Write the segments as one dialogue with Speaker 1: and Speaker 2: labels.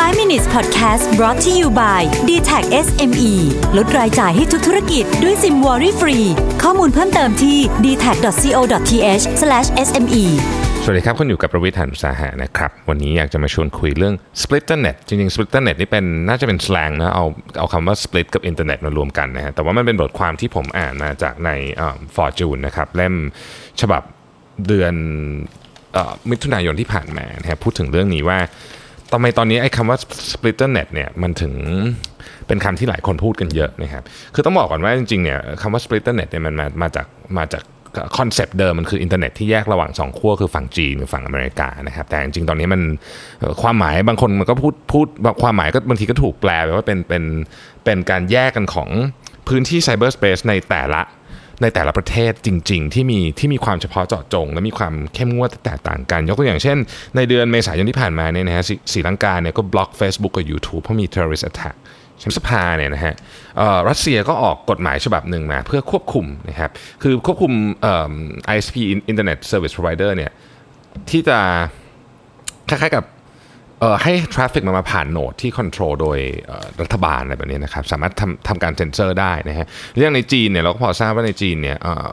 Speaker 1: 5 minutes podcast brought to you by d t a c SME ลดรายจ่ายให้ทุกธุรกิจด้วยซิม Worry Free ข้อมูลเพิ่มเติมที่ d t a c c o t h s m e
Speaker 2: สวัสดีครับคุณอยู่กับประวิทยานุสาหะนะครับ วันนี้อยากจะมาชวนคุยเรื่อง splitternet จริงๆ splitternet นี่เป็นน่าจะเป็นสแลงนะเอาเอาคำว่า split กับอินเทอร์เน็ตมารวมกันนะฮะแต่ว่ามันเป็นบทความที่ผมอ่านมาจากใน Fortune นะครับเล่มฉบับเดือนมิถุนายนที่ผ่านมานะครับพูดถึงเรื่องนี้ว่า ทำไมตอนนี้ไอ้คำว่า splitternet เนี่ยมันถึงเป็นคำที่หลายคนพูดกันเยอะนะครับ คือต้องบอกก่อนว่าจริงๆเนี่ยคำว่า splitternet เนี่ยมันมามาจากมาจาก concept เดิมมันคืออินเทอร์เน็ตที่แยกระหว่างสองขั้วคือฝั่งจีนกับฝั่งอเมริกานะครับแต่จริงๆตอนนี้มันความหมายบางคนมันก็พูดพูดความหมายก็บางทีก็ถูกแปลไปว่าเป็นเป็นเป็นการแยกกันของพื้นที่ cyberspace ในแต่ละ ในแต่ละประเทศจริง ๆ ที่มีที่มีความเฉพาะเจาะจง และมีความเข้มงวดแตกต่างกัน ยกตัวอย่างเช่น ในเดือนเมษายนที่ผ่านมาเนี่ยนะฮะศรีลังกาเนี่ยก็บล็อก Facebook กับ YouTube เพราะมี terrorist attack พฤษภาเนี่ยนะฮะรัสเซียก็ออกกฎหมายฉบับหนึ่งมาเพื่อควบคุมนะครับคือควบคุมเอ่อ ISP Internet Service Provider เนี่ยที่จะคล้ายๆกับ ให้ traffic มันมาผ่าน node ที่ control โดยรัฐบาลอะไรแบบนี้นะครับ สามารถทำทำการเซ็นเซอร์ได้นะฮะเรื่องในจีนเนี่ยเราก็พอทราบว่าในจีนเนี่ยเอ่อ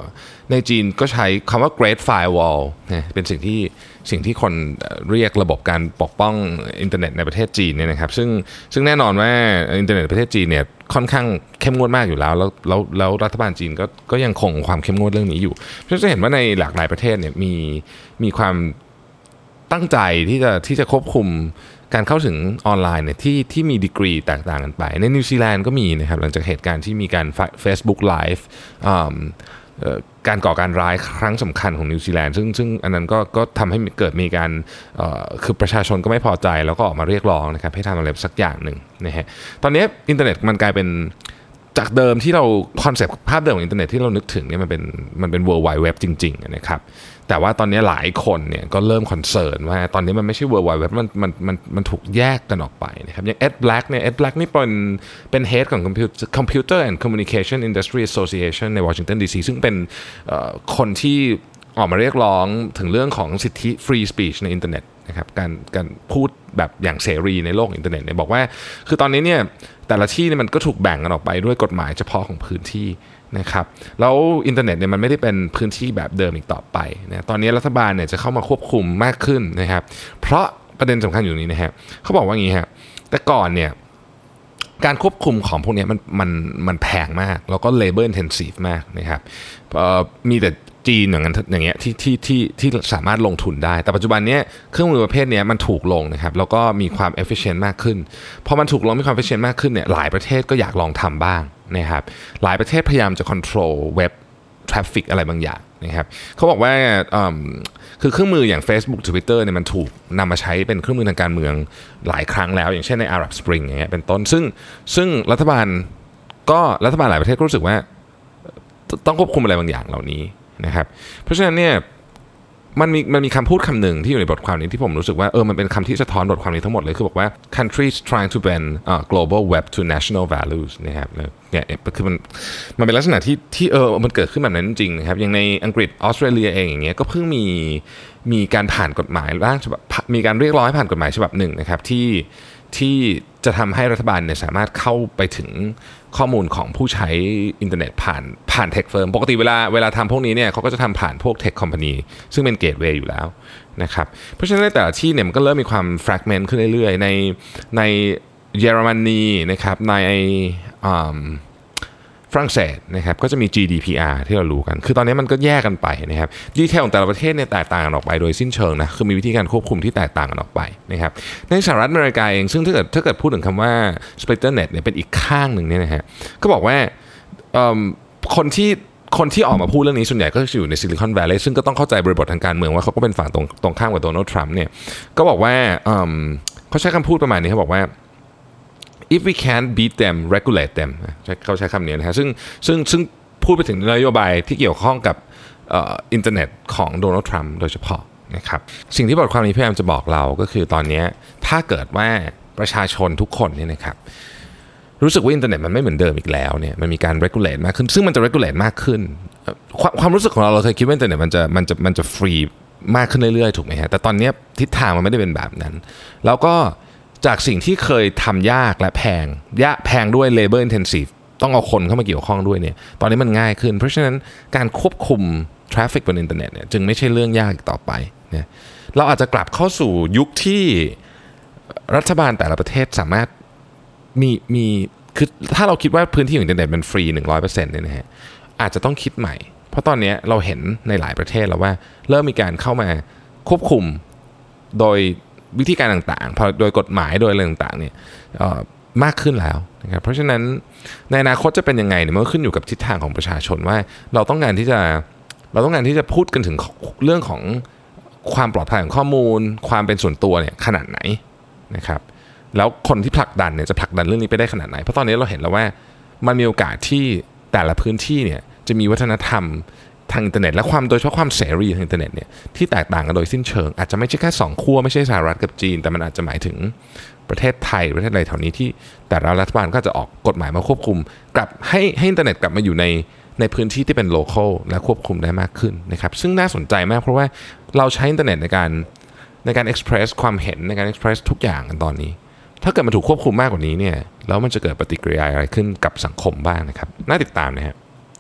Speaker 2: ในจีนก็ใช้คำว่า Great Firewall นะเป็นสิ่งที่สิ่งที่คนเรียกระบบการปกป้องอินเทอร์เน็ตในประเทศจีนเนี่ยนะครับ ซึ่งซึ่งแน่นอนว่าอินเทอร์เน็ตประเทศจีนเนี่ยค่อนข้างเข้มงวดมากอยู่แล้ว แล้วแล้วแล้วรัฐบาลจีนก็ก็ยังคงความเข้มงวดเรื่องนี้อยู่เพราะจะเห็นว่าในหลากหลายประเทศเนี่ยมีมีความ ตั้งใจที่จะที่จะควบคุมการเข้าถึงออนไลน์เนี่ยที่ที่มีดีกรีแตกต่างกันไป ในนิวซีแลนด์ก็มีนะครับหลังจากเหตุการณ์ที่มีการ Facebook Live การก่อการร้ายครั้งสำคัญของนิวซีแลนด์ซึ่งซึ่งอันนั้นก็ก็ทำให้เกิดมีการคือประชาชนก็ไม่พอใจแล้วก็ออกมาเรียกร้องนะครับให้ทำอะไรสักอย่างหนึ่งนะฮะตอนนี้อินเทอร์เน็ตมันกลายเป็น จากเดิมที่เรา concept ภาพเดิมของอินเทอร์เน็ตที่เรานึกถึงเนี่ยมันเป็นมันเป็น World Wide Web จริงๆนะครับแต่ว่าตอนนี้หลายคนเนี่ยก็เริ่ม concern ว่าตอนนี้มันไม่ใช่ World Wide Web มันมันมันมันถูกแยกกันออกไปนะครับอย่าง Ed Black เนี่ย Ed Black นี่เป็นเป็น head ของ Computer Computer and Communication Industry Association ใน Washington DC ซึ่งเป็นคนที่ออกมาเรียกร้องถึงเรื่องของสิทธิ free speech ในอินเทอร์เน็ต นะครับการการพูดแบบอย่างเสรีในโลกอินเทอร์เน็ตเนี่ยบอกว่า คือตอนนี้เนี่ยแต่ละที่เนี่ยมันก็ถูกแบ่งกันออกไปด้วยกฎหมายเฉพาะของพื้นที่นะครับแล้วอินเทอร์เน็ตเนี่ยมันไม่ได้เป็นพื้นที่แบบเดิมอีกต่อไปนะตอนนี้รัฐบาลเนี่ยจะเข้ามาควบคุมมากขึ้นนะครับ เพราะประเด็นสำคัญอยู่นี้นะฮะเขาบอกว่าอย่างนี้ฮะแต่ก่อนเนี่ยการควบคุมของพวกนี้มันมันมันแพงมาก แล้วก็ labor intensive มากนะครับมีแต่ จีนอย่างนั้นอย่างเงี้ยที่ที่ที่ที่สามารถลงทุนได้ แต่ปัจจุบันเนี้ยเครื่องมือประเภทเนี้ยมันถูกลงนะครับแล้วก็มีความ efficient มากขึ้นพอมันถูกลงมีความ efficient มากขึ้นเนี่ยหลายประเทศก็อยากลองทำบ้างนะครับหลายประเทศพยายามจะ control เว็บ traffic อะไรบางอย่างนะครับเขาบอกว่าอืมคือเครื่องมืออย่าง Facebook Twitter เนี่ยมันถูกนำมาใช้เป็นเครื่องมือทางการเมืองหลายครั้งแล้ว อย่างเช่นใน Arab Spring อย่างเงี้ยเป็นต้น ซึ่งซึ่งรัฐบาลก็รัฐบาลหลายประเทศก็รู้สึกว่าต้องควบคุมอะไรบางอย่างเหล่านี้ นะครับเพราะฉะนั้นเนี่ยมันมีมันมีคำพูดคำหนึ่งที่อยู่ในบทความนี้ที่ผมรู้สึกว่าเออมันเป็นคำที่สะท้อนบทความนี้ทั้งหมดเลย คือบอกว่า countries trying to bend uh, global web to national values นะครับเนี่ยคือมันมันเป็นลักษณะที่ที่เออมันเกิดขึ้นแบบนั้นจริงนะครับอย่างในอังกฤษออสเตรเลียเองอย่างเงี้ยก็เพิ่งมีมีการผ่านกฎหมายร่างฉบับมีการเรียกร้องให้ผ่านกฎหมายฉบับหนึ่งนะครับที่ที่ จะทำให้รัฐบาลเนี่ยสามารถเข้าไปถึงข้อมูลของผู้ใช้อินเทอร์เน็ตผ่านผ่าน tech firm ปกติเวลาเวลาทำพวกนี้เนี่ยเขาก็จะทำผ่านพวก tech company ซึ่งเป็น gateway อยู่แล้วนะครับเพราะฉะนั้นในแต่ละที่เนี่ยมันก็เริ่มมีความแฟกเมนต์ขึ้นเรื่อยๆ ในในเยอรมนีนะครับในอืม ฝรั่งเศสนะครับก็จะมี GDPR ที่เรารู้กัน คือตอนนี้มันก็แยกกันไปนะครับดีเทลของแต่ละประเทศเนี่ยแตกต่างกันออกไปโดยสิ้นเชิงนะคือมีวิธีการควบคุมที่แตกต่างกันออกไปนะครับในสหรัฐอเมริกาเองซึ่งถ้าเกิดถ้าเกิดพูดถึงคำว่า Splitternet เนี่ยเป็นอีกข้างหนึ่งเนี่ยนะฮะก็บอกว่าคนที่คนที่ออกมาพูดเรื่องนี้ส่วนใหญ่ก็อยู่ในซิลิคอนแวลลีย์ซึ่งก็ต้องเข้าใจบริบททางการเมืองว่าเขาก็เป็นฝั่งตรงตรงข้ามกับโดนัลด์ทรัมป์เนี่ยก็บอกว่าเอิ่มเขาใช้คำพูดประมาณนี้เขาบอกว่า if we can't beat them regulate them เขาใช้คำนี้นะฮะซึ่งซึ่งซึ่งพูดไปถึงนโยบายที่เกี่ยวข้องกับอินเทอร์เน็ตของโดนัลด์ทรัมป์โดยเฉพาะนะครับสิ่งที่บทความนี้พยายามจะบอกเราก็คือตอนนี้ถ้าเกิดว่าประชาชนทุกคนเนี่ยนะครับรู้สึกว่าอินเทอร์เน็ตมันไม่เหมือนเดิมอีกแล้วเนี่ยมันมีการ regulate มากขึ้น ซึ่งมันจะ regulate มากขึ้น ความความรู้สึกของเราเราเคยคิดว่าอินเทอร์เน็ตมันจะมันจะมันจะฟรีมากขึ้นเรื่อยๆ ถูกไหมฮะแต่ตอนนี้ทิศทางมันไม่ได้เป็นแบบนั้น แล้วก็ จากสิ่งที่เคยทำยากและแพงยะแพงด้วย labor intensive ต้องเอาคนเข้ามาเกี่ยวข้องด้วยเนี่ยตอนนี้มันง่ายขึ้น เพราะฉะนั้นการควบคุม traffic บนอินเทอร์เน็ตเนี่ยจึงไม่ใช่เรื่องยากอีกต่อไปเนี่ยเราอาจจะกลับเข้าสู่ยุคที่รัฐบาลแต่ละประเทศสามารถมีมีคือถ้าเราคิดว่าพื้นที่ของอินเทอร์เน็ตมันฟรี 100%เนี่ยนะฮะอาจจะต้องคิดใหม่ เพราะตอนนี้เราเห็นในหลายประเทศแล้วว่า เริ่มมีการเข้ามาควบคุมโดย วิธีการต่างๆพอโดยกฎหมายโดยอะไรต่างๆเนี่ยมากขึ้นแล้วนะครับเพราะฉะนั้นในอนาคตจะเป็นยังไงเนี่ยมันก็ขึ้นอยู่กับทิศทางของประชาชนว่า เราต้องการที่จะเราต้องการที่จะพูดกันถึงเรื่องของความปลอดภัยของข้อมูล ความเป็นส่วนตัวเนี่ยขนาดไหนนะครับแล้วคนที่ผลักดันเนี่ยจะผลักดันเรื่องนี้ไปได้ขนาดไหน เพราะตอนนี้เราเห็นแล้วว่ามันมีโอกาสที่แต่ละพื้นที่เนี่ยจะมีวัฒนธรรม ทางอินเทอร์เน็ตและความโดยเฉพาะความเสรีทางอินเทอร์เน็ตเนี่ยที่แตกต่างกันโดยสิ้นเชิง อาจจะไม่ใช่แค่สองขั้วไม่ใช่สหรัฐกับจีน แต่มันอาจจะหมายถึงประเทศไทยประเทศอะไรแถวนี้ที่แต่ละรัฐบาลก็จะออกกฎหมายมาควบคุม กลับให้ให้อินเทอร์เน็ตกลับมาอยู่ในในพื้นที่ที่เป็น local และควบคุมได้มากขึ้นนะครับซึ่งน่าสนใจมากเพราะว่าเราใช้อินเทอร์เน็ตในการในการ express ความเห็นในการ express ทุกอย่างกันตอนนี้ ถ้าเกิดมันถูกควบคุมมากกว่านี้เนี่ยแล้วมันจะเกิดปฏิกิริยาอะไรขึ้นกับสังคมบ้างนะครับน่าติดตามนะฮะ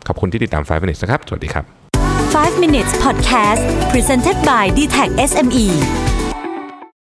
Speaker 2: ขอบคุณที่ติดตาม5 minutes นะครับ สวัสดีครับ
Speaker 1: 5 minutes podcast presented by d t e c h SME